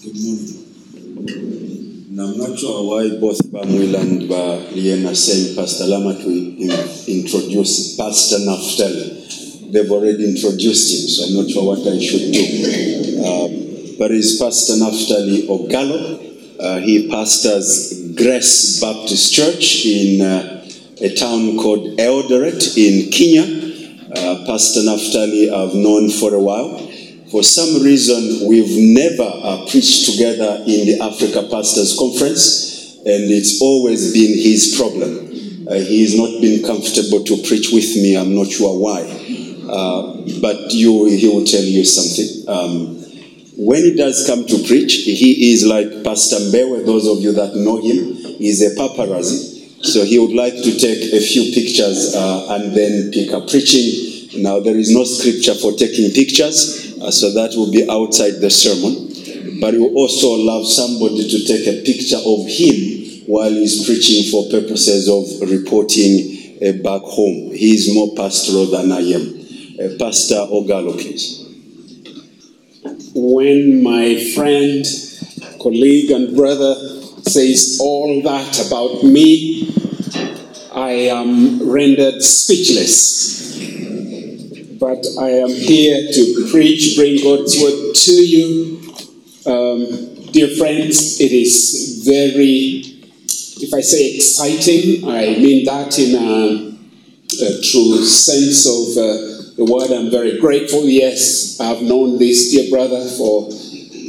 Good morning. I'm not sure why both Bamuil and are saying Pastor Lama to introduce Pastor Naftali. They've already introduced him, so I'm not sure what I should do. Um, but it's Pastor Naftali Ogalo. Uh, he pastors Grace Baptist Church in uh, a town called Eldoret in Kenya. Uh, Pastor Naftali I've known for a while. For some reason, we've never uh, preached together in the Africa Pastors Conference, and it's always been his problem. Uh, he's not been comfortable to preach with me. I'm not sure why, uh, but you, he will tell you something. Um, when he does come to preach, he is like Pastor Mbewe. Those of you that know him, he's a paparazzi. So he would like to take a few pictures uh, and then pick up preaching. Now there is no scripture for taking pictures, uh, so that will be outside the sermon. But will also allow somebody to take a picture of him while he's preaching for purposes of reporting uh, back home. He is more pastoral than I am. Uh, Pastor Ogalo, please. when my friend, colleague, and brother says all that about me, I am rendered speechless. But I am here to preach, bring God's word to you. Um, dear friends, it is very, if I say exciting, I mean that in a, a true sense of uh, the word. I'm very grateful. Yes, I've known this dear brother for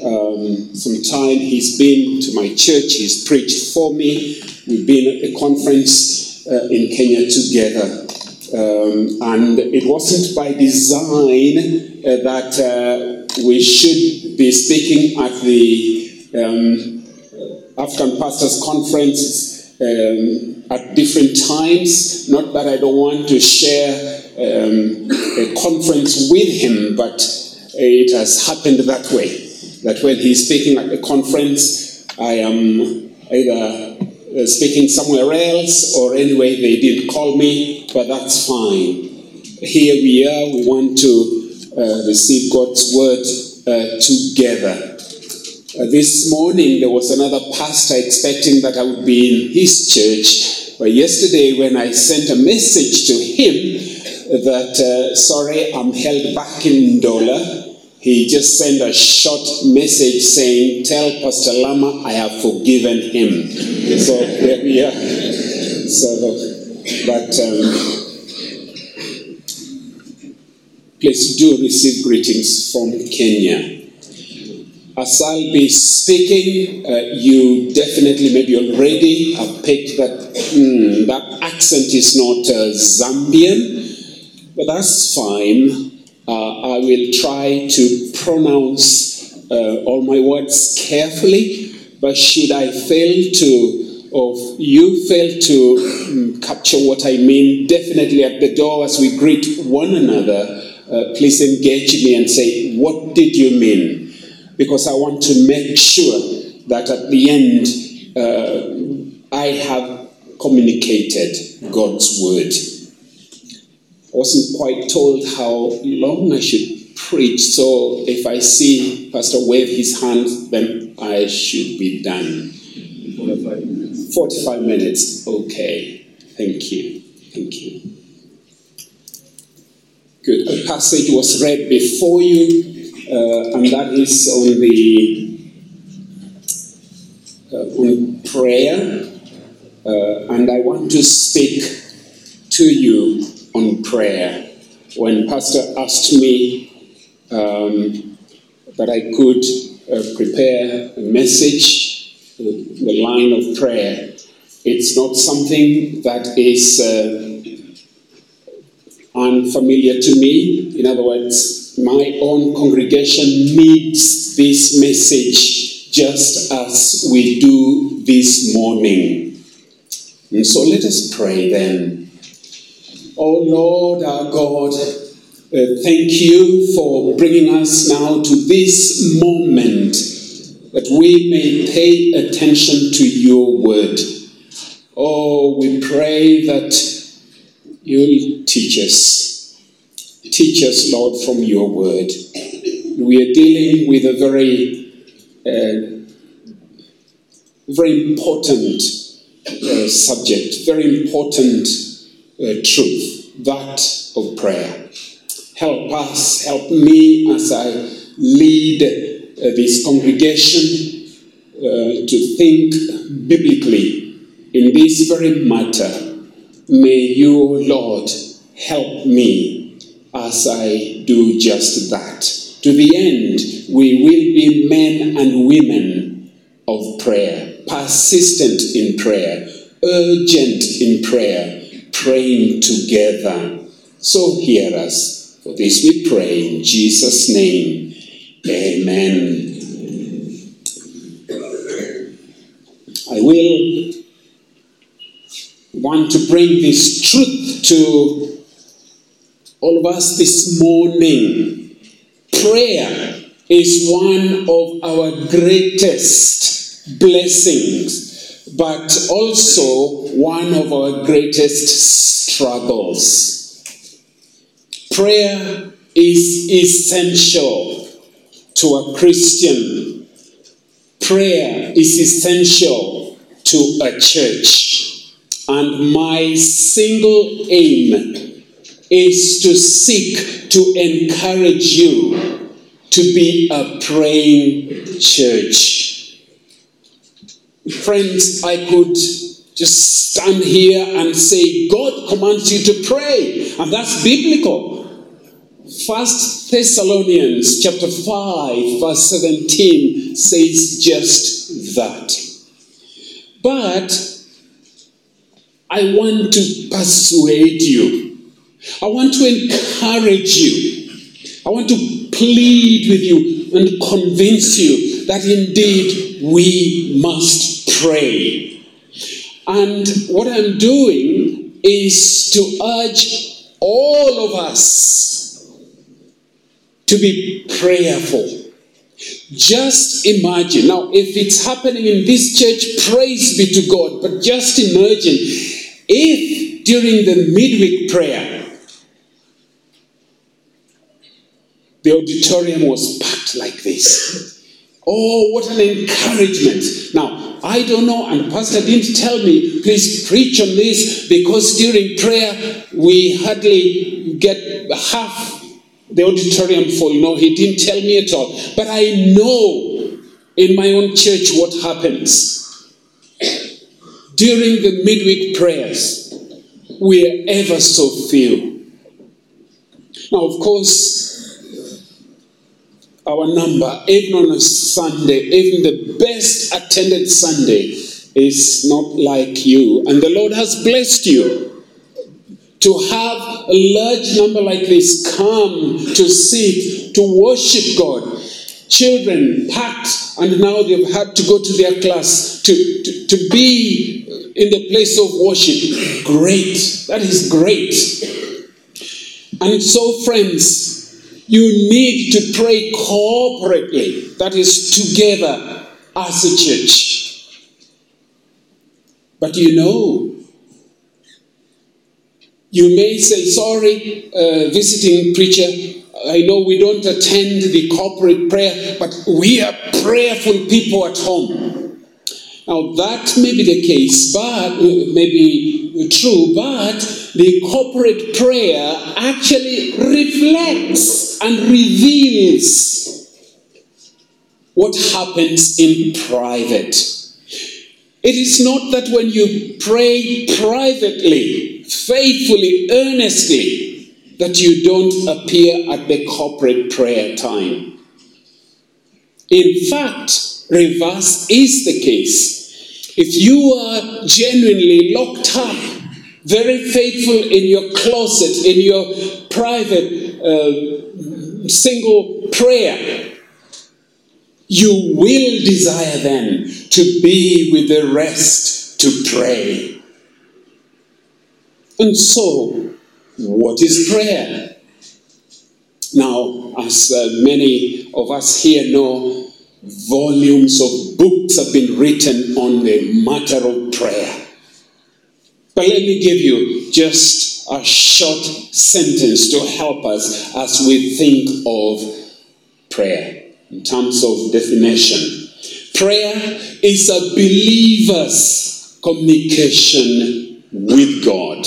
um, some time. He's been to my church, he's preached for me. We've been at a conference uh, in Kenya together. Um, and it wasn't by design uh, that uh, we should be speaking at the um, African Pastors Conference um, at different times. Not that I don't want to share um, a conference with him, but it has happened that way. That when he's speaking at a conference, I am either uh, speaking somewhere else or anyway they didn't call me, but that's fine. Here we are, we want to uh, receive God's word uh, together. Uh, this morning there was another pastor expecting that I would be in his church. But yesterday, when I sent a message to him that, uh, sorry, I'm held back in Ndola, he just sent a short message saying, Tell Pastor Lama I have forgiven him. So there we are. So, but um, please do receive greetings from Kenya. As I'll be speaking, uh, you definitely maybe already have picked that hmm, that accent is not uh, Zambian, but that's fine. Uh, I will try to pronounce uh, all my words carefully, but should I fail to, or you fail to mm, capture what I mean, definitely at the door as we greet one another, uh, please engage me and say, What did you mean? Because I want to make sure that at the end uh, I have communicated God's word. I wasn't quite told how long I should preach, so if I see Pastor wave his hand, then I should be done. 45 minutes. Okay. Thank you. Thank you. Good. A passage was read before you, uh, and that is on the uh, on prayer. Uh, and I want to speak to you on prayer. When Pastor asked me um, that I could uh, prepare a message, the line of prayer, it's not something that is uh, unfamiliar to me. In other words, my own congregation needs this message just as we do this morning. And so let us pray then. Oh Lord our God, uh, thank you for bringing us now to this moment that we may pay attention to your word. Oh, we pray that you'll teach us. Teach us, Lord, from your word. We are dealing with a very a very important uh, subject, very important uh, truth, that of prayer. Help us, help me as I lead uh, this congregation uh, to think biblically in this very matter. May you, Lord, help me as I do just that. To the end, we will be men and women of prayer, persistent in prayer, urgent in prayer, praying together. So hear us. For this we pray in Jesus' name. Amen. I will want to bring this truth to all of us this morning. Prayer is one of our greatest blessings, but also one of our greatest struggles. Prayer is essential to a Christian. Prayer is essential to a church. And my single aim is to seek to encourage you to be a praying church. Friends, I could just stand here and say, God commands you to pray, and that's biblical. First Thessalonians chapter 5, verse 17 says just that. But I want to persuade you. I want to encourage you. I want to plead with you and convince you that indeed we must pray. And what I'm doing is to urge all of us to be prayerful. Just imagine. Now, if it's happening in this church, praise be to God. But just imagine if during the midweek prayer, the auditorium was packed like this. Oh, what an encouragement. Now, I don't know, and Pastor didn't tell me, please preach on this because during prayer we hardly get half the auditorium full. No, he didn't tell me at all. But I know in my own church what happens. During the midweek prayers, we are ever so few. Now, of course, our number, even on a Sunday, even the best attended Sunday, is not like you. And the Lord has blessed you to have a large number like this come to seek, to worship God. Children packed, and now they've had to go to their class to, to, to be in the place of worship. Great. That is great. And so, friends, you need to pray corporately, that is, together as a church. But you know, you may say, sorry, uh, visiting preacher, I know we don't attend the corporate prayer, but we are prayerful people at home. Now, that may be the case, but uh, may be true, but the corporate prayer actually reflects and reveals what happens in private. It is not that when you pray privately, faithfully, earnestly, that you don't appear at the corporate prayer time. In fact, reverse is the case. If you are genuinely locked up, very faithful in your closet, in your private uh, single prayer, you will desire then to be with the rest to pray. And so, what is prayer? Now, as uh, many of us here know, volumes of books have been written on the matter of prayer. But let me give you just a short sentence to help us as we think of prayer in terms of definition. Prayer is a believer's communication with God.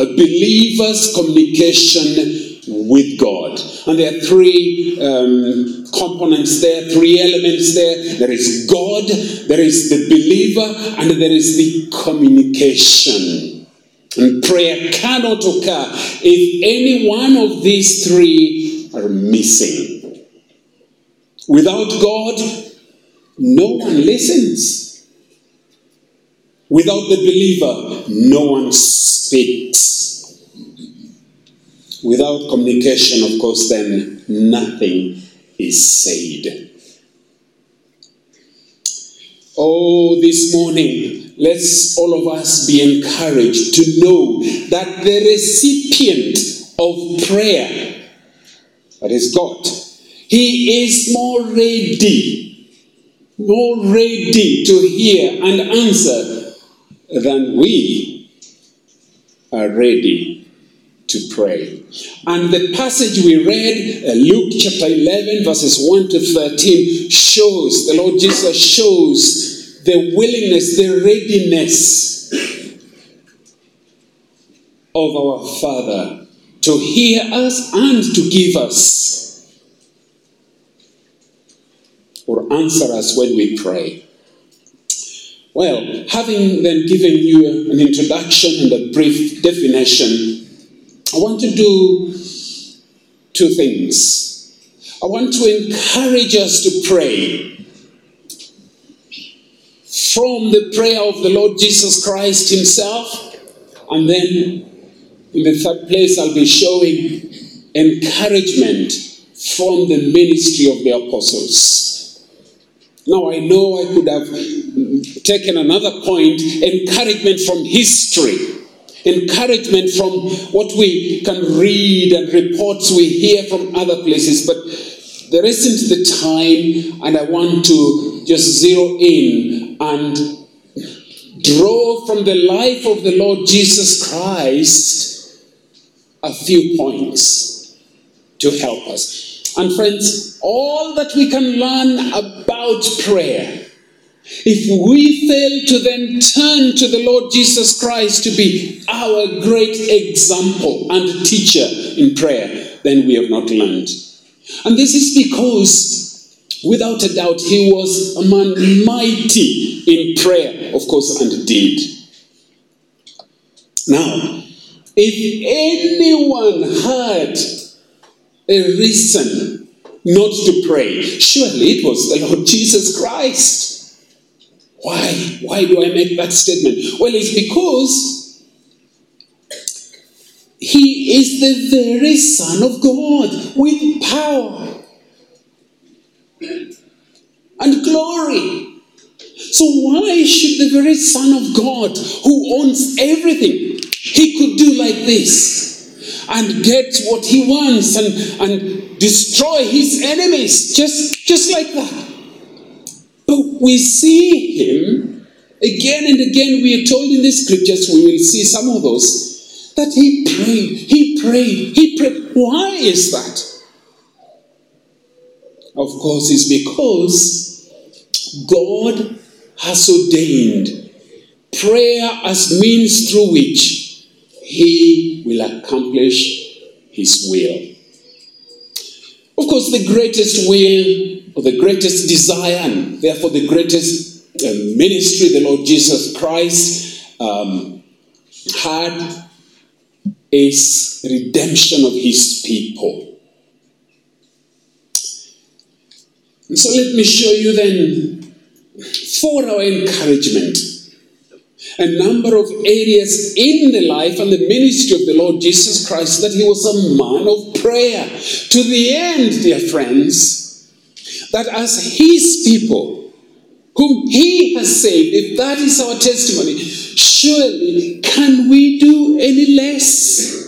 A believer's communication with God. And there are three um, components there, three elements there. There is God, there is the believer, and there is the communication. And prayer cannot occur if any one of these three are missing. Without God, no one listens. Without the believer, no one speaks. Without communication, of course, then nothing is said. Oh, this morning, let's all of us be encouraged to know that the recipient of prayer, that is God, He is more ready, more ready to hear and answer than we are ready to pray. And the passage we read, uh, Luke chapter 11, verses 1 to 13, shows, the Lord Jesus shows the willingness, the readiness of our Father to hear us and to give us or answer us when we pray. Well, having then given you an introduction and a brief definition, I want to do two things. I want to encourage us to pray from the prayer of the Lord Jesus Christ Himself, and then in the third place, I'll be showing encouragement from the ministry of the apostles. Now, I know I could have taken another point encouragement from history encouragement from what we can read and reports we hear from other places, but there isn't the time, and I want to just zero in and draw from the life of the Lord Jesus Christ a few points to help us. And friends, all that we can learn about prayer if we fail to then turn to the Lord Jesus Christ to be our great example and teacher in prayer, then we have not learned. And this is because, without a doubt, he was a man mighty in prayer, of course, and did. Now, if anyone had a reason not to pray, surely it was the Lord Jesus Christ. Why? Why do I make that statement? Well, it's because he is the very Son of God with power and glory. So, why should the very Son of God, who owns everything, he could do like this and get what he wants and, and destroy his enemies just, just like that? But we see him again and again. We are told in the scriptures, we will see some of those, that he prayed, he prayed, he prayed. Why is that? Of course, it's because God has ordained prayer as means through which he will accomplish his will. Of course, the greatest will or the greatest desire and therefore the greatest uh, ministry the Lord Jesus Christ um, had is redemption of his people. And so let me show you then, for our encouragement, a number of areas in the life and the ministry of the Lord Jesus Christ that he was a man of prayer. To the end, dear friends, that as his people, whom he has saved, if that is our testimony, surely can we do any less?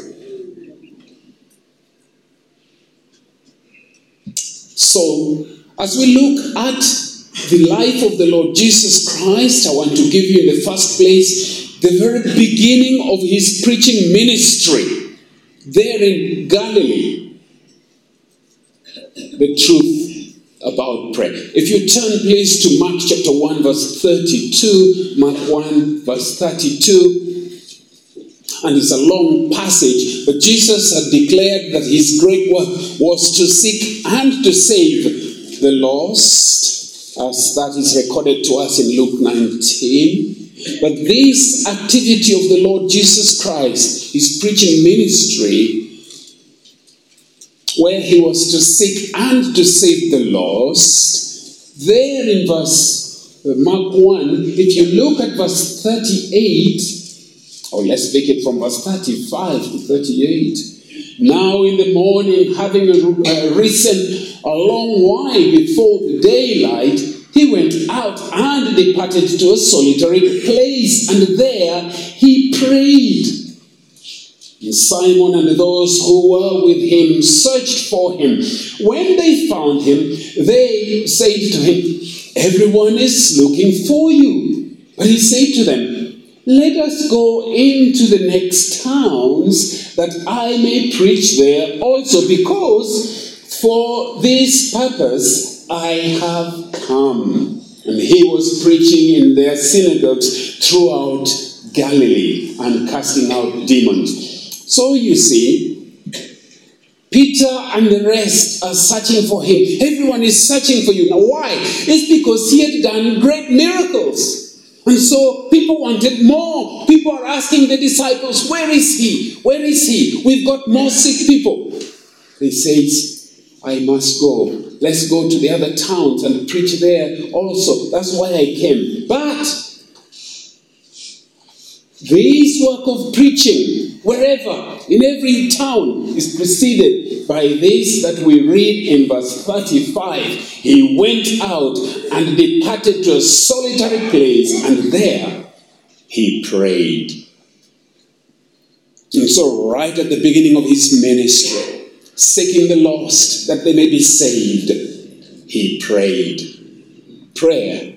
So, as we look at the life of the Lord Jesus Christ, I want to give you in the first place the very beginning of his preaching ministry there in Galilee. The truth about prayer. If you turn, please, to Mark chapter 1, verse 32, Mark 1, verse 32. And it's a long passage, but Jesus had declared that his great work was to seek and to save the lost, as that is recorded to us in Luke 19. But this activity of the Lord Jesus Christ, his preaching ministry, where he was to seek and to save the lost, there in verse uh, Mark 1, if you look at verse 38, or let's take it from verse 35 to 38. Now in the morning, having uh, risen a long while before the daylight, he went out and departed to a solitary place, and there he prayed. And Simon and those who were with him searched for him. When they found him, they said to him, Everyone is looking for you. But he said to them, Let us go into the next towns that I may preach there also, because for this purpose I have come. And he was preaching in their synagogues throughout Galilee and casting out demons. So you see, Peter and the rest are searching for him. Everyone is searching for you. Now, why? It's because he had done great miracles. And so people wanted more. People are asking the disciples, Where is he? Where is he? We've got more sick people. He says, I must go. Let's go to the other towns and preach there also. That's why I came. But this work of preaching, wherever, in every town, is preceded by this that we read in verse 35. He went out and departed to a solitary place, and there he prayed. And so, right at the beginning of his ministry, seeking the lost that they may be saved, he prayed. Prayer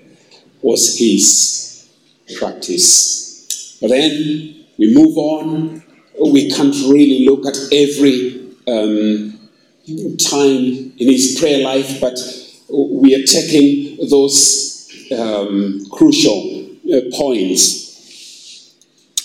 was his practice. But then we move on. We can't really look at every um, time in his prayer life, but we are taking those um, crucial uh, points,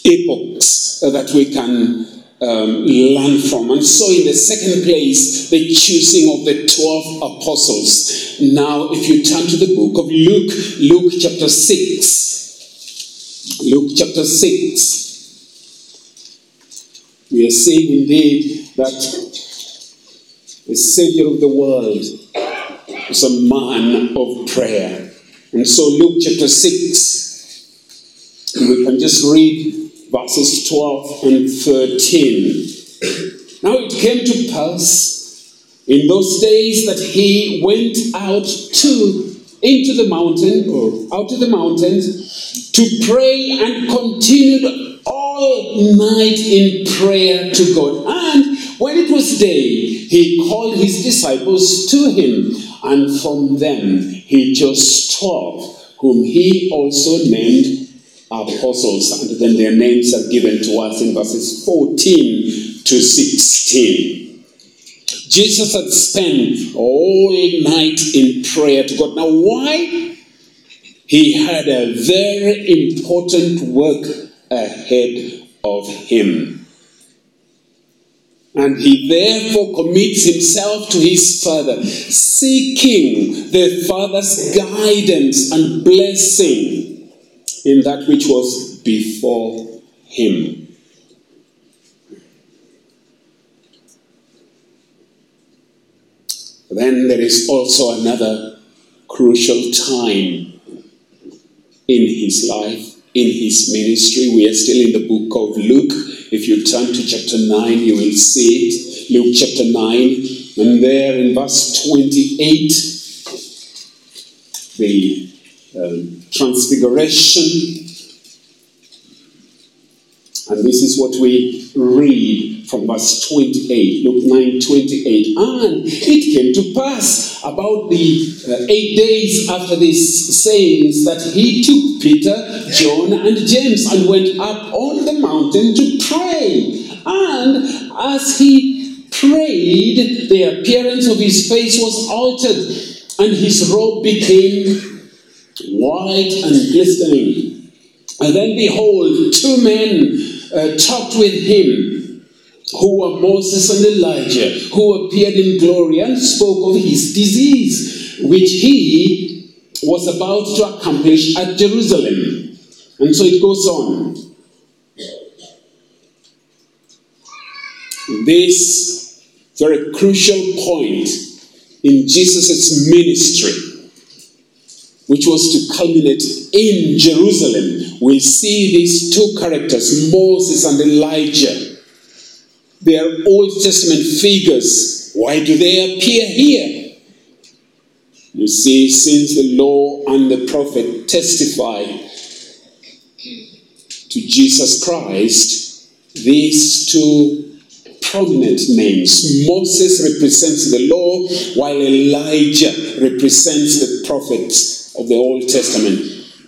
epochs that we can um, learn from. And so, in the second place, the choosing of the 12 apostles. Now, if you turn to the book of Luke, Luke chapter 6. Luke chapter 6. We are seeing indeed that the Savior of the world is a man of prayer. And so, Luke chapter 6, we can just read verses 12 and 13. Now it came to pass in those days that he went out to into the mountain or out to the mountains to pray and continued all night in prayer to God. And when it was day, he called his disciples to him, and from them he chose twelve, whom he also named apostles. And then their names are given to us in verses 14 to 16. Jesus had spent all night in prayer to God. Now, why? He had a very important work ahead of him. And he therefore commits himself to his Father, seeking the Father's guidance and blessing in that which was before him. Then there is also another crucial time in his life, in his ministry. We are still in the book of Luke. If you turn to chapter 9, you will see it. Luke chapter 9, and there in verse 28, the um, transfiguration. And this is what we read from verse 28, Luke 9 28. And it came to pass about the uh, eight days after these sayings that he took Peter, John, and James and went up on the mountain to pray. And as he prayed, the appearance of his face was altered, and his robe became white and glistening. And then behold, two men uh, talked with him, who were Moses and Elijah, who appeared in glory and spoke of his disease, which he was about to accomplish at Jerusalem. And so it goes on. This very crucial point in Jesus' ministry, which was to culminate in Jerusalem, we see these two characters, Moses and Elijah. They are Old Testament figures. Why do they appear here? You see, since the law and the prophet testify to Jesus Christ, these two prominent names. Moses represents the law, while Elijah represents the prophets of the Old Testament.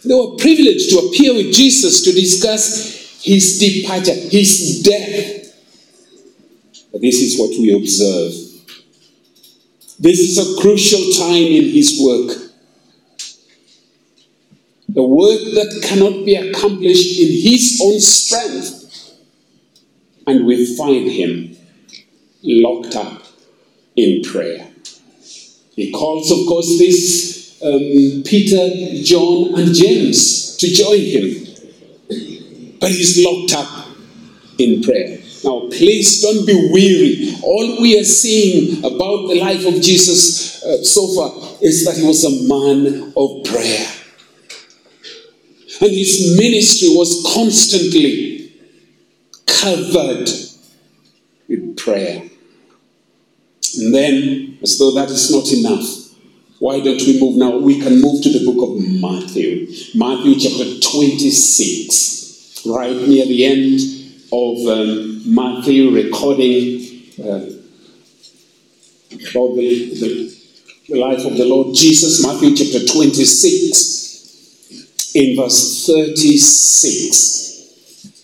They were privileged to appear with Jesus to discuss his departure, his death. This is what we observe. This is a crucial time in his work. A work that cannot be accomplished in his own strength. And we find him locked up in prayer. He calls, of course, this um, Peter, John, and James to join him. But he's locked up in prayer. Now, please don't be weary. All we are seeing about the life of Jesus uh, so far is that he was a man of prayer. And his ministry was constantly covered with prayer. And then, as though that is not enough, why don't we move now? We can move to the book of Matthew. Matthew chapter 26, right near the end of um, Matthew, recording uh, about the, the, life of the Lord Jesus. Matthew chapter 26, in verse 36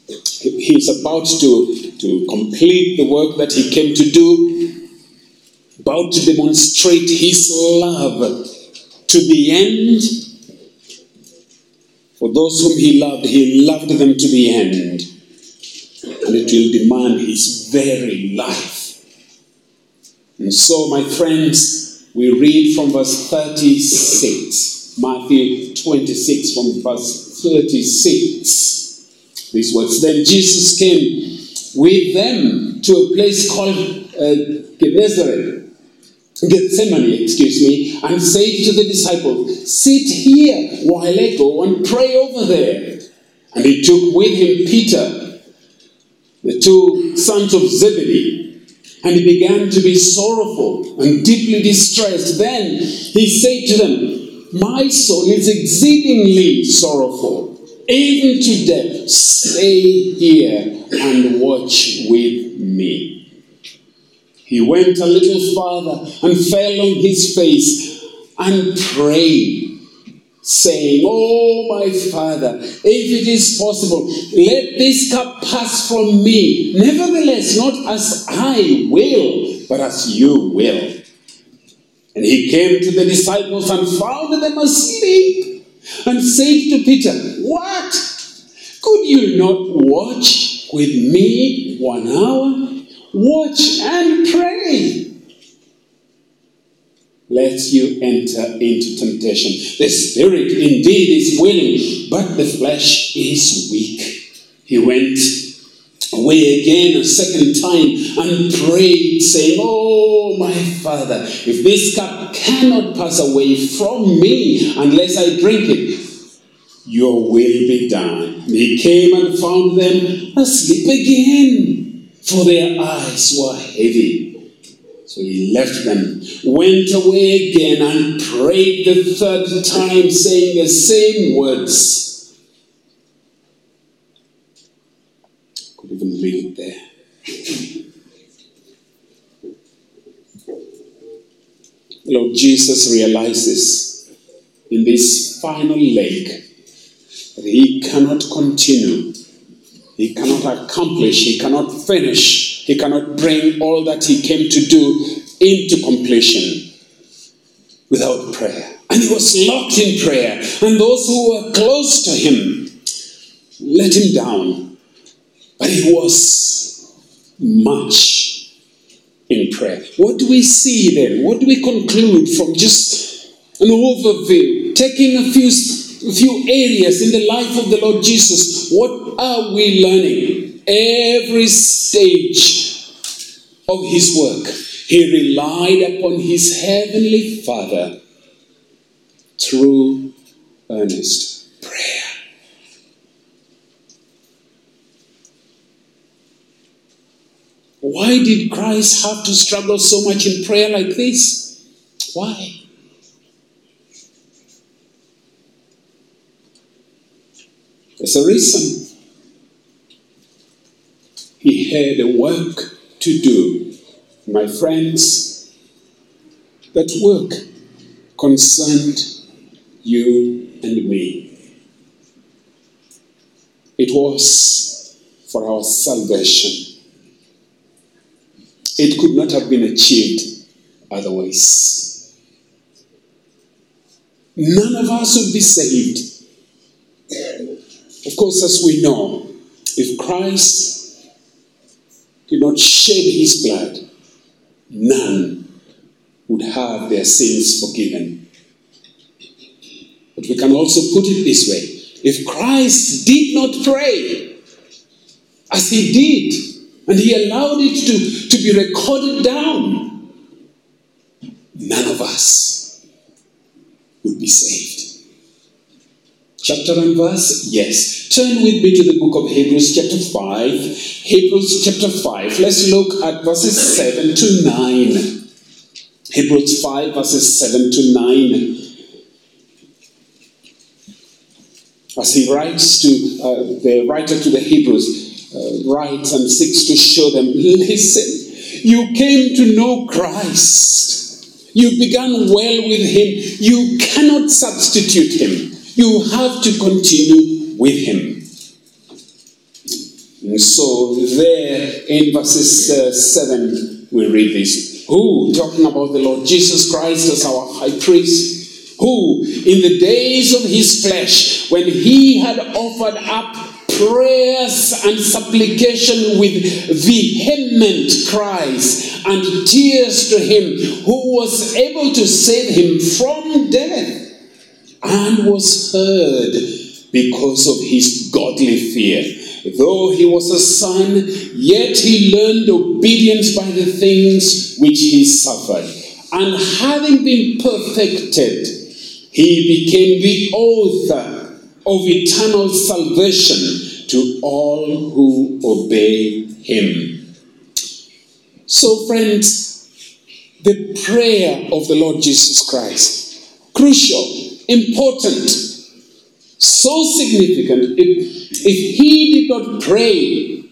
he's about to, to complete the work that he came to do, about to demonstrate his love to the end. For those whom he loved, he loved them to the end. And it will demand his very life. And so, my friends, we read from verse 36, Matthew 26, from verse 36 these words. Then Jesus came with them to a place called uh, Gennesaret, Gethsemane, excuse me, and said to the disciples, Sit here while I go and pray over there. And he took with him Peter, the two sons of Zebedee, and he began to be sorrowful and deeply distressed. Then he said to them, My soul is exceedingly sorrowful even to death, stay here and watch with me. He went a little farther and fell on his face and prayed, saying, Oh, my Father, if it is possible, let this cup pass from me. Nevertheless, not as I will, but as you will. And he came to the disciples and found them asleep and said to Peter, What? Could you not watch with me one hour? Watch and pray. Lest you enter into temptation. The spirit indeed is willing, but the flesh is weak. He went away again a second time and prayed, saying, Oh, my Father, if this cup cannot pass away from me unless I drink it, your will be done. He came and found them asleep again, for their eyes were heavy. So he left them, went away again, and prayed the third time, saying the same words. Could even read it there. Lord Jesus realizes in this final leg that he cannot continue, he cannot accomplish, he cannot finish, he cannot bring all that he came to do into completion. without prayer. And he was locked in prayer. And those who were close to him let him down. But he was much in prayer. What do we see then? What do we conclude from just an overview? Taking a few, a few areas in the life of the Lord Jesus, what are we learning? Every stage of his work, he relied upon his heavenly Father through earnest prayer. Why did Christ have to struggle so much in prayer like this? Why? There's a reason. He had a work to do. My friends, that work concerned you and me. It was for our salvation. It could not have been achieved otherwise. None of us would be saved. Of course, as we know, if Christ did not shed his blood, none would have their sins forgiven. But we can also put it this way if Christ did not pray as he did, and he allowed it to, to be recorded down, none of us would be saved. Chapter and verse? Yes. Turn with me to the book of Hebrews, chapter 5. Hebrews, chapter 5. Let's look at verses 7 to 9. Hebrews 5, verses 7 to 9. As he writes to uh, the writer to the Hebrews, uh, writes and seeks to show them listen, you came to know Christ. You began well with him. You cannot substitute him. You have to continue with him. And so, there in verses uh, 7, we read this. Who, talking about the Lord Jesus Christ as our high priest, who, in the days of his flesh, when he had offered up prayers and supplication with vehement cries and tears to him who was able to save him from death and was heard because of his godly fear. Though he was a son, yet he learned obedience by the things which he suffered. And having been perfected, he became the author of eternal salvation to all who obey him. So, friends, the prayer of the Lord Jesus Christ, crucial, important, so significant. If, if he did not pray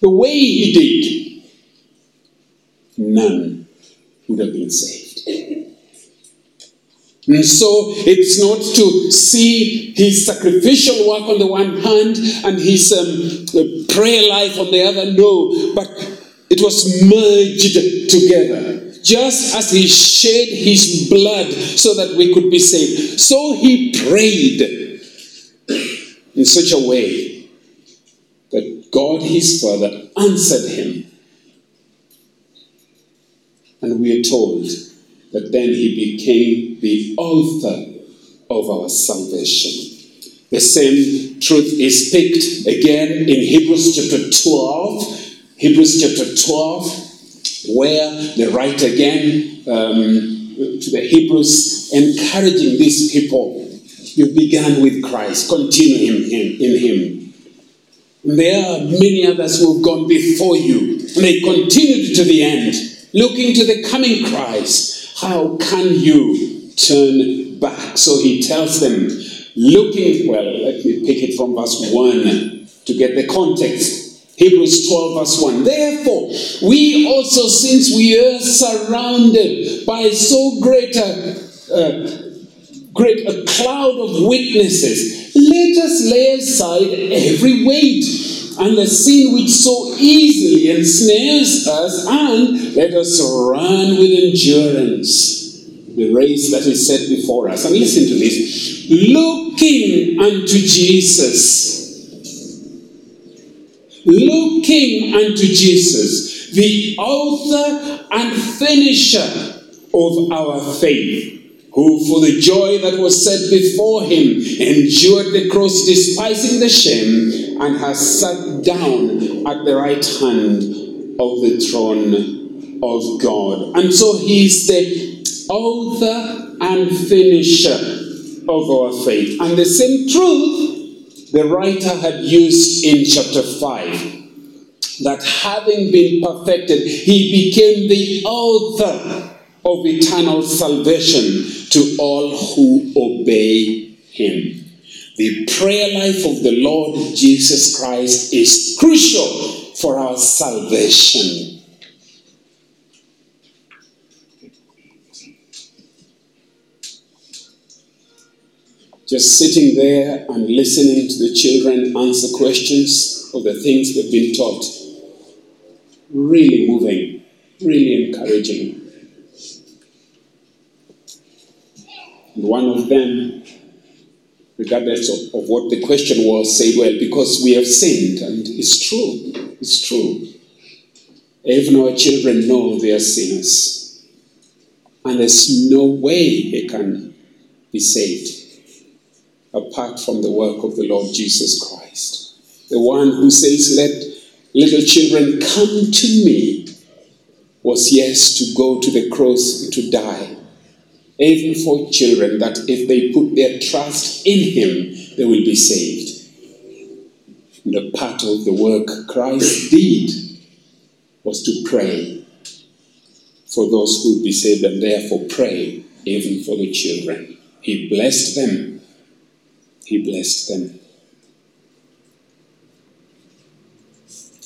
the way he did, none would have been saved. And so it's not to see his sacrificial work on the one hand and his um, prayer life on the other, no, but it was merged together. Just as he shed his blood so that we could be saved, so he prayed in such a way that God his Father answered him. And we are told that then he became the author of our salvation. The same truth is picked again in Hebrews chapter 12. Hebrews chapter 12, where the writer again um, to the Hebrews encouraging these people. You began with Christ, continue him, in, in him. And there are many others who have gone before you, and they continued to the end, looking to the coming Christ. How can you turn back? So he tells them, looking, well, let me pick it from verse 1 to get the context. Hebrews 12, verse 1. Therefore, we also, since we are surrounded by so great a, great a cloud of witnesses, let us lay aside every weight and the sin which so easily ensnares us, and let us run with endurance the race that is set before us. And listen to this looking unto Jesus. Looking unto Jesus, the author and finisher of our faith who for the joy that was set before him endured the cross, despising the shame, and has sat down at the right hand of the throne of God. And so he is the author and finisher of our faith. And the same truth the writer had used in chapter 5 that having been perfected, he became the author of eternal salvation to all who obey him. The prayer life of the Lord Jesus Christ is crucial for our salvation. Just sitting there and listening to the children answer questions of the things they've been taught. Really moving, really encouraging. And one of them, regardless of, of what the question was, said, Well, because we have sinned. And it's true. It's true. Even our children know they are sinners. And there's no way they can be saved apart from the work of the Lord Jesus Christ. The one who says, Let little children come to me, was yes to go to the cross to die even for children, that if they put their trust in Him, they will be saved. And a part of the work Christ did was to pray for those who would be saved and therefore pray even for the children. He blessed them. He blessed them.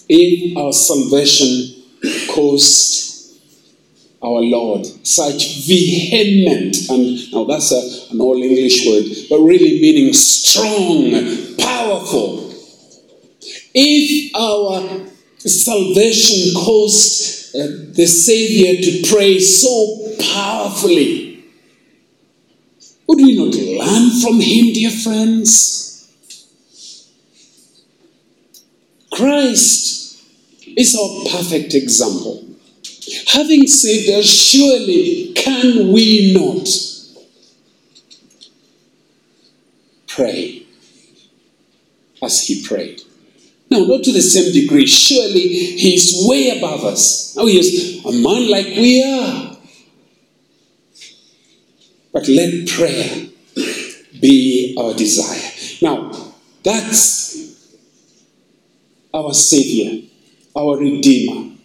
If our salvation caused our Lord, such vehement, and now that's a, an all English word, but really meaning strong, powerful. If our salvation caused uh, the Savior to pray so powerfully, would we not learn from him, dear friends? Christ is our perfect example. Having saved us, surely can we not pray as he prayed? No, not to the same degree. Surely he's way above us. Oh, he is a man like we are. But let prayer be our desire. Now, that's our Savior, our Redeemer,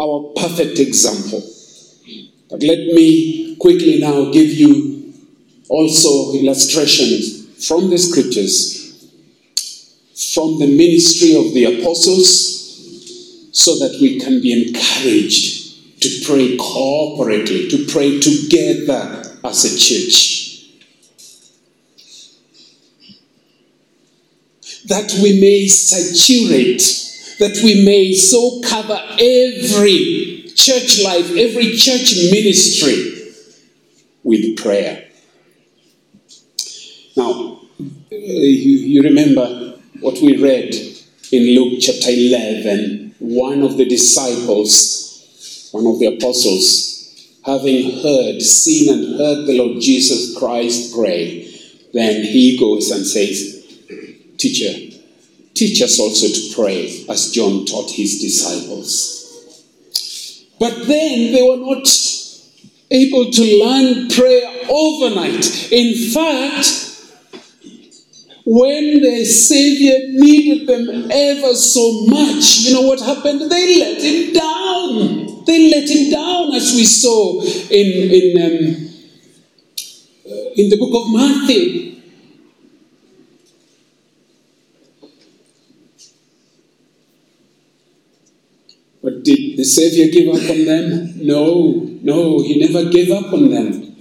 our perfect example. But let me quickly now give you also illustrations from the scriptures, from the ministry of the apostles, so that we can be encouraged to pray corporately, to pray together as a church. That we may saturate that we may so cover every church life, every church ministry with prayer. Now, uh, you, you remember what we read in Luke chapter 11. One of the disciples, one of the apostles, having heard, seen, and heard the Lord Jesus Christ pray, then he goes and says, Teacher, Teach us also to pray as John taught his disciples. But then they were not able to learn prayer overnight. In fact, when the Savior needed them ever so much, you know what happened? They let him down. They let him down, as we saw in, in, um, in the book of Matthew. But did the Savior give up on them? No, no, he never gave up on them.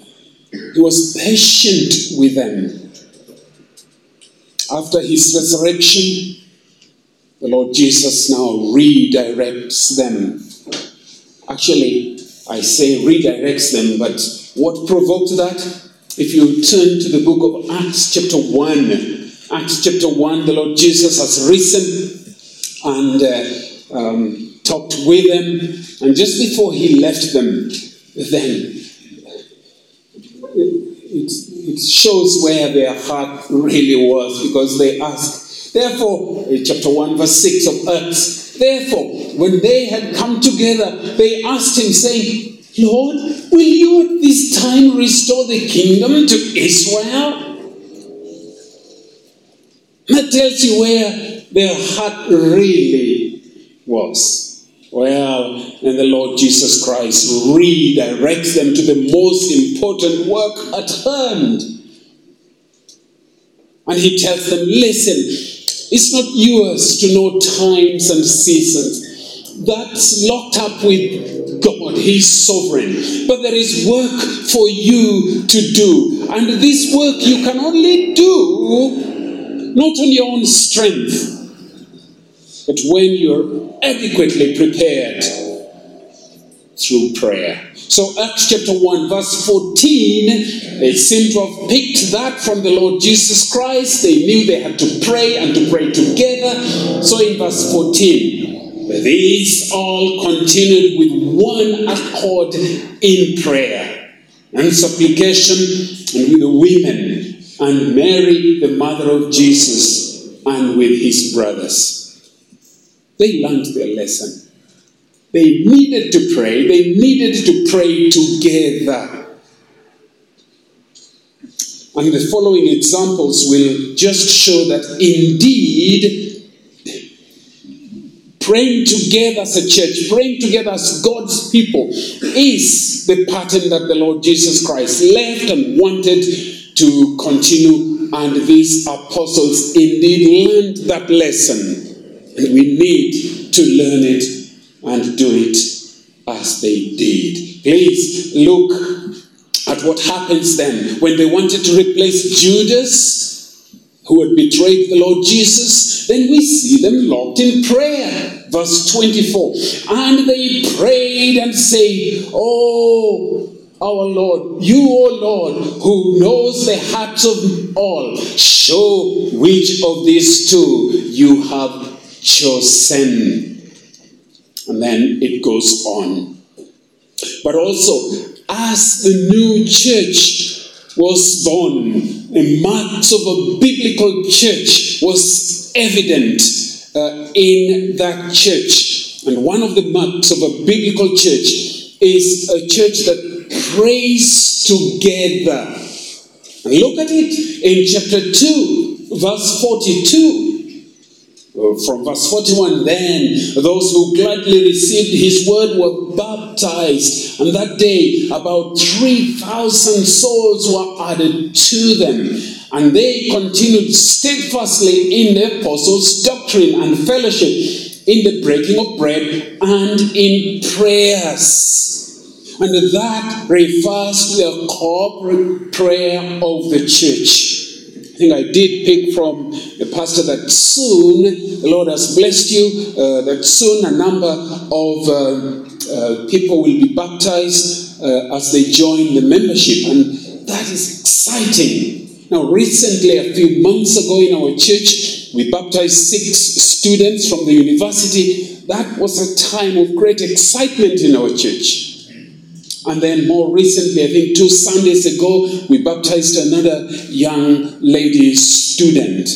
He was patient with them. After his resurrection, the Lord Jesus now redirects them. Actually, I say redirects them, but What provoked that? If you turn to the book of Acts, chapter 1, Acts chapter 1, the Lord Jesus has risen and uh, um, talked with them. And just before he left them, then it, it shows where their heart really was because they asked. Therefore, in chapter 1, verse 6 of Acts, therefore, when they had come together, they asked him, saying, Lord, will you at this time restore the kingdom to Israel? That tells you where their heart really was. Well, and the Lord Jesus Christ redirects them to the most important work at hand. And he tells them, listen, it's not yours to know times and seasons. That's locked up with God. He's sovereign. But there is work for you to do. And this work you can only do not on your own strength, but when you're adequately prepared through prayer. So, Acts chapter 1, verse 14, they seem to have picked that from the Lord Jesus Christ. They knew they had to pray and to pray together. So, in verse 14, these all continued with one accord in prayer and supplication, and with the women, and Mary, the mother of Jesus, and with his brothers. They learned their lesson. They needed to pray. They needed to pray together. And the following examples will just show that indeed, praying together as a church, praying together as God's people, is the pattern that the Lord Jesus Christ left and wanted to continue. And these apostles indeed learned that lesson. We need to learn it and do it as they did. Please look at what happens then when they wanted to replace Judas, who had betrayed the Lord Jesus. Then we see them locked in prayer. Verse 24. And they prayed and say, Oh, our Lord, you, O Lord, who knows the hearts of all, show which of these two you have chosen. And then it goes on. But also, as the new church was born, the marks of a biblical church was evident uh, in that church. And one of the marks of a biblical church is a church that prays together. And look at it in chapter 2, verse 42. Uh, from verse 41 then those who gladly received his word were baptized. And that day about 3000 souls were added to them. And they continued steadfastly in the apostles doctrine and fellowship in the breaking of bread and in prayers. And that refers to the corporate prayer of the church I think I did pick from the pastor that soon, the Lord has blessed you, uh, that soon a number of uh, uh, people will be baptized uh, as they join the membership. And that is exciting. Now, recently, a few months ago in our church, we baptized six students from the university. That was a time of great excitement in our church. And then more recently, I think two Sundays ago, we baptized another young lady student.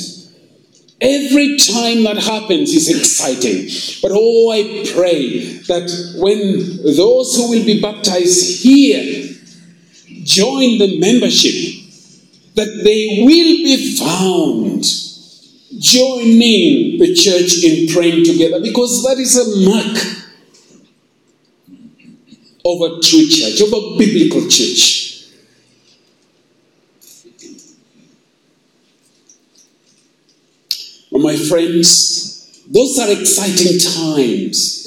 Every time that happens is exciting. But oh, I pray that when those who will be baptized here join the membership, that they will be found joining the church in praying together because that is a mark of a true church, of a biblical church. My friends, those are exciting times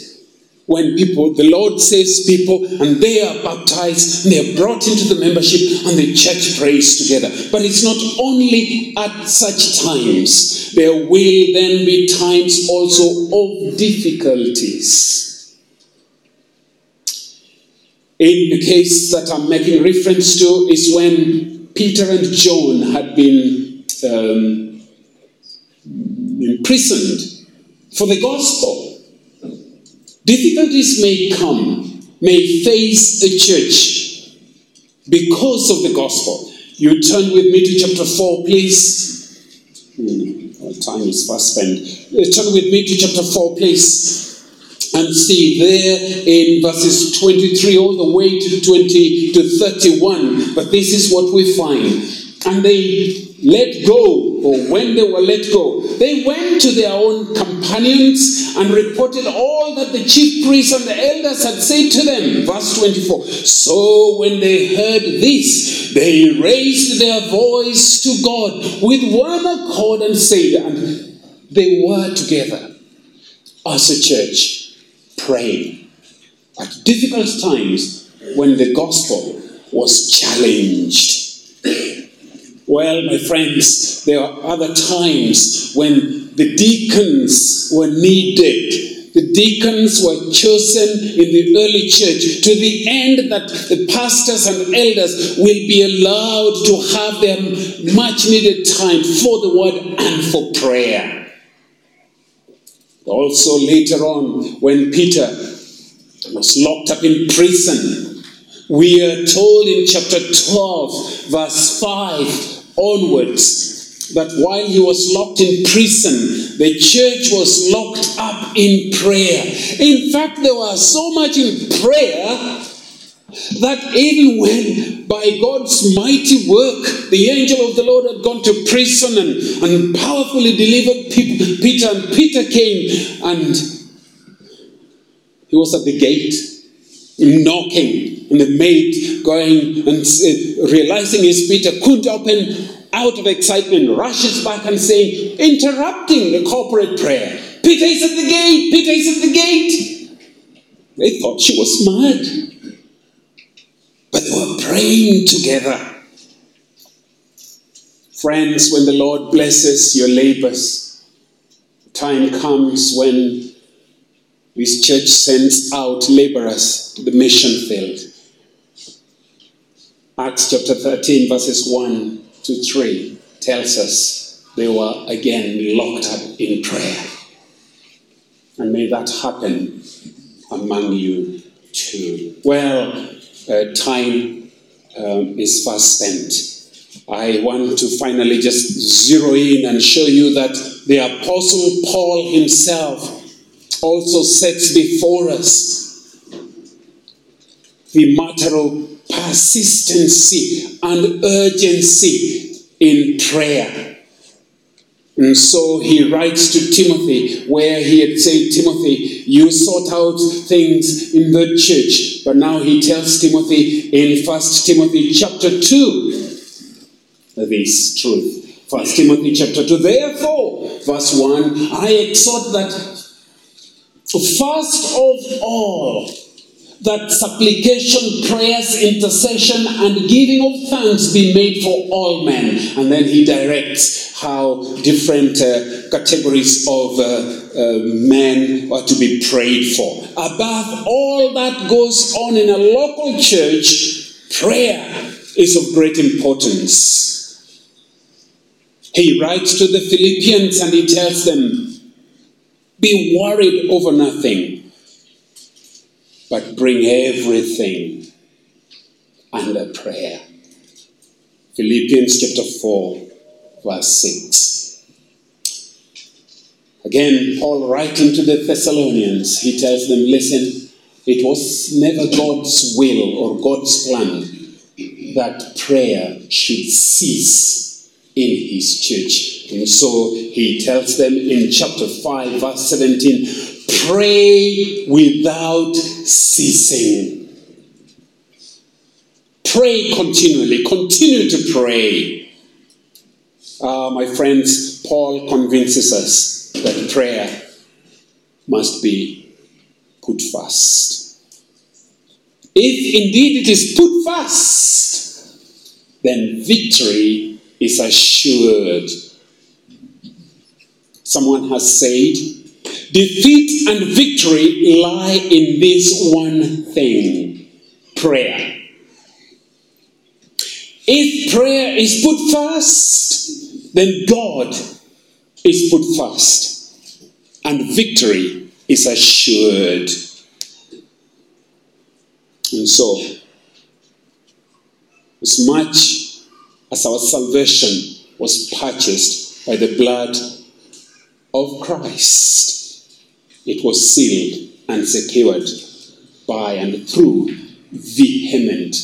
when people, the Lord saves people and they are baptized and they are brought into the membership and the church prays together. But it's not only at such times, there will then be times also of difficulties. In the case that I'm making reference to is when Peter and John had been um, imprisoned for the gospel. Difficulties may come, may face the church because of the gospel. You turn with me to chapter 4, please. Hmm, time is fast spent. Uh, Turn with me to chapter 4, please. And see there in verses 23 all the way to 20 to 31. But this is what we find. And they let go, or when they were let go, they went to their own companions and reported all that the chief priests and the elders had said to them. Verse 24. So when they heard this, they raised their voice to God with one accord and said, and they were together as a church praying at difficult times when the gospel was challenged. Well, my friends, there are other times when the deacons were needed. The deacons were chosen in the early church to the end that the pastors and elders will be allowed to have their much needed time for the word and for prayer. Also, later on, when Peter was locked up in prison, we are told in chapter 12, verse 5 onwards, that while he was locked in prison, the church was locked up in prayer. In fact, they were so much in prayer that even when by God's mighty work the angel of the Lord had gone to prison and, and powerfully delivered people, Peter, and Peter came and he was at the gate knocking, and the maid going and uh, realizing his Peter couldn't open out of excitement, rushes back and saying, interrupting the corporate prayer, Peter is at the gate, Peter is at the gate. They thought she was mad. They were praying together. Friends, when the Lord blesses your labors, time comes when this church sends out laborers to the mission field. Acts chapter 13, verses 1 to 3 tells us they were again locked up in prayer. And may that happen among you too. Well, uh, time um, is fast spent. I want to finally just zero in and show you that the Apostle Paul himself also sets before us the matter of persistency and urgency in prayer. And so he writes to Timothy, where he had said, Timothy, you sort out things in the church. But now he tells Timothy in 1 Timothy chapter 2 this truth. 1 Timothy chapter 2. Therefore, verse 1, I exhort that first of all, that supplication, prayers, intercession, and giving of thanks be made for all men. And then he directs how different uh, categories of uh, uh, men are to be prayed for. Above all that goes on in a local church, prayer is of great importance. He writes to the Philippians and he tells them, Be worried over nothing but bring everything under prayer. Philippians chapter 4, verse 6. Again, Paul writing to the Thessalonians, he tells them, listen, it was never God's will or God's plan that prayer should cease in his church. And so he tells them in chapter 5, verse 17, Pray without ceasing. Pray continually. Continue to pray. Uh, my friends, Paul convinces us that prayer must be put fast. If indeed it is put fast, then victory is assured. Someone has said, Defeat and victory lie in this one thing prayer. If prayer is put first, then God is put first, and victory is assured. And so, as much as our salvation was purchased by the blood of Christ, it was sealed and secured by and through vehement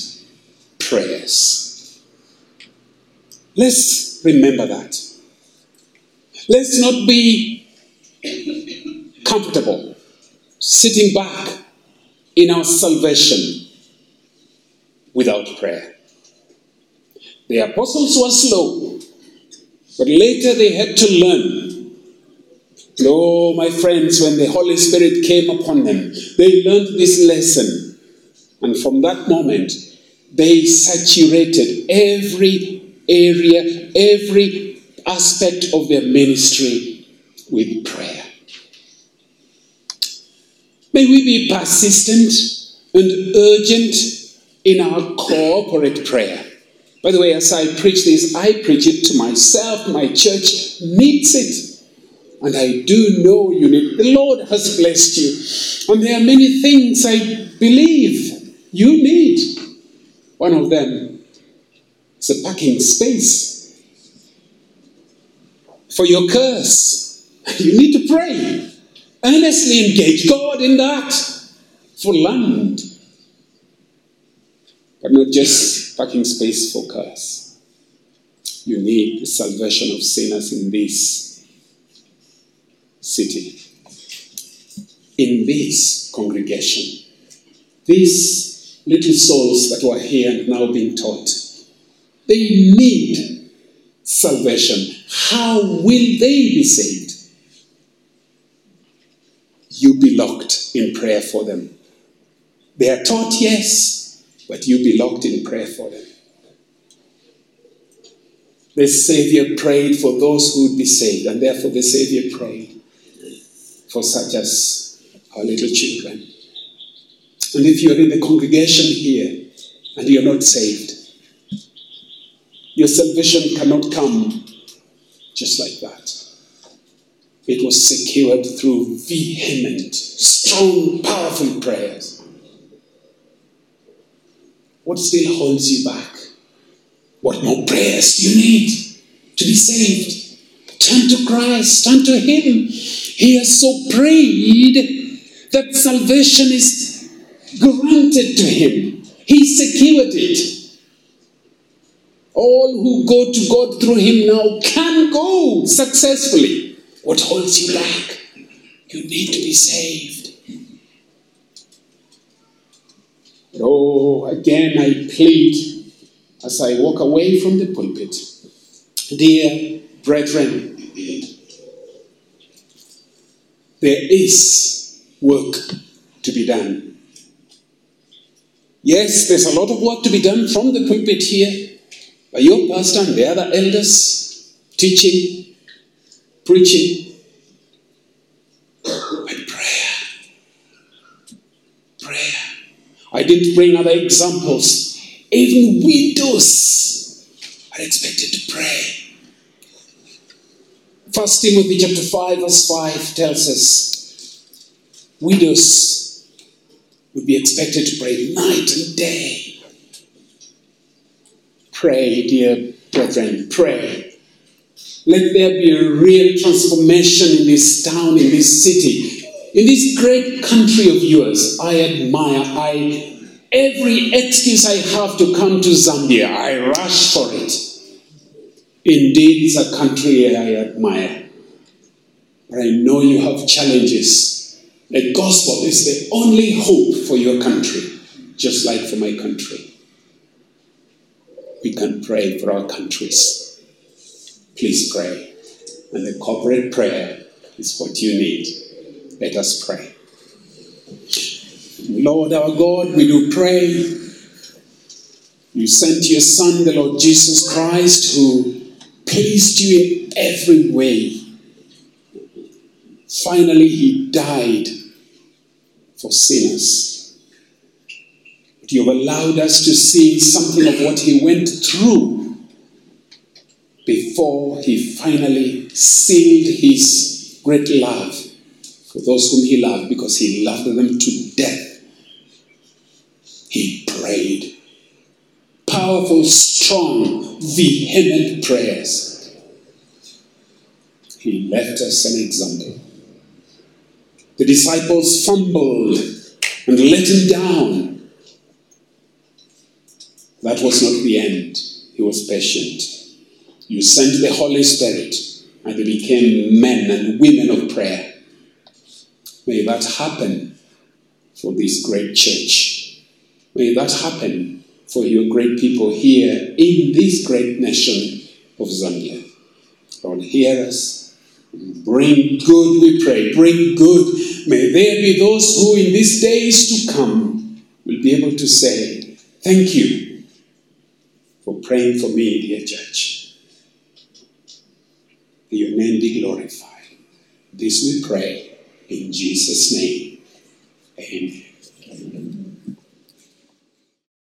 prayers. Let's remember that. Let's not be comfortable sitting back in our salvation without prayer. The apostles were slow, but later they had to learn. Oh, my friends, when the Holy Spirit came upon them, they learned this lesson. And from that moment, they saturated every area, every aspect of their ministry with prayer. May we be persistent and urgent in our corporate prayer. By the way, as I preach this, I preach it to myself. My church needs it. And I do know you need. The Lord has blessed you. And there are many things I believe you need. One of them is a parking space for your curse. You need to pray. Earnestly engage God in that for land. But not just parking space for curse. You need the salvation of sinners in this city, in this congregation. These little souls that were here and now being taught, they need salvation. How will they be saved? You be locked in prayer for them. They are taught, yes, but you be locked in prayer for them. The Savior prayed for those who would be saved, and therefore the Savior prayed for such as our little children. And if you're in the congregation here and you're not saved, your salvation cannot come just like that. It was secured through vehement, strong, powerful prayers. What still holds you back? What more prayers do you need to be saved? Turn to Christ, turn to Him. He has so prayed that salvation is granted to Him. He secured it. All who go to God through Him now can go successfully. What holds you back? You need to be saved. Oh, again, I plead as I walk away from the pulpit. Dear brethren, there is work to be done. Yes, there's a lot of work to be done from the pulpit here by your pastor and the other elders, teaching, preaching. But prayer, prayer. I didn't bring other examples. Even widows are expected to pray. First Timothy chapter 5, verse 5 tells us widows would be expected to pray night and day. Pray, dear brethren, pray. Let there be a real transformation in this town, in this city, in this great country of yours. I admire, I every excuse I have to come to Zambia, I rush for it. Indeed, it's a country I admire. But I know you have challenges. The gospel is the only hope for your country, just like for my country. We can pray for our countries. Please pray. And the corporate prayer is what you need. Let us pray. Lord our God, we do pray. You sent your Son, the Lord Jesus Christ, who pleased you in every way. Finally, he died for sinners. But You have allowed us to see something of what he went through before he finally sealed his great love for those whom he loved because he loved them to death. He prayed. Powerful, strong, vehement prayers. He left us an example. The disciples fumbled and let him down. That was not the end. He was patient. You sent the Holy Spirit, and they became men and women of prayer. May that happen for this great church. May that happen for your great people here in this great nation of Zambia. Lord, hear us. Bring good, we pray. Bring good. May there be those who, in these days to come, will be able to say, Thank you for praying for me, dear church. May your name be glorified. This we pray in Jesus' name. Amen.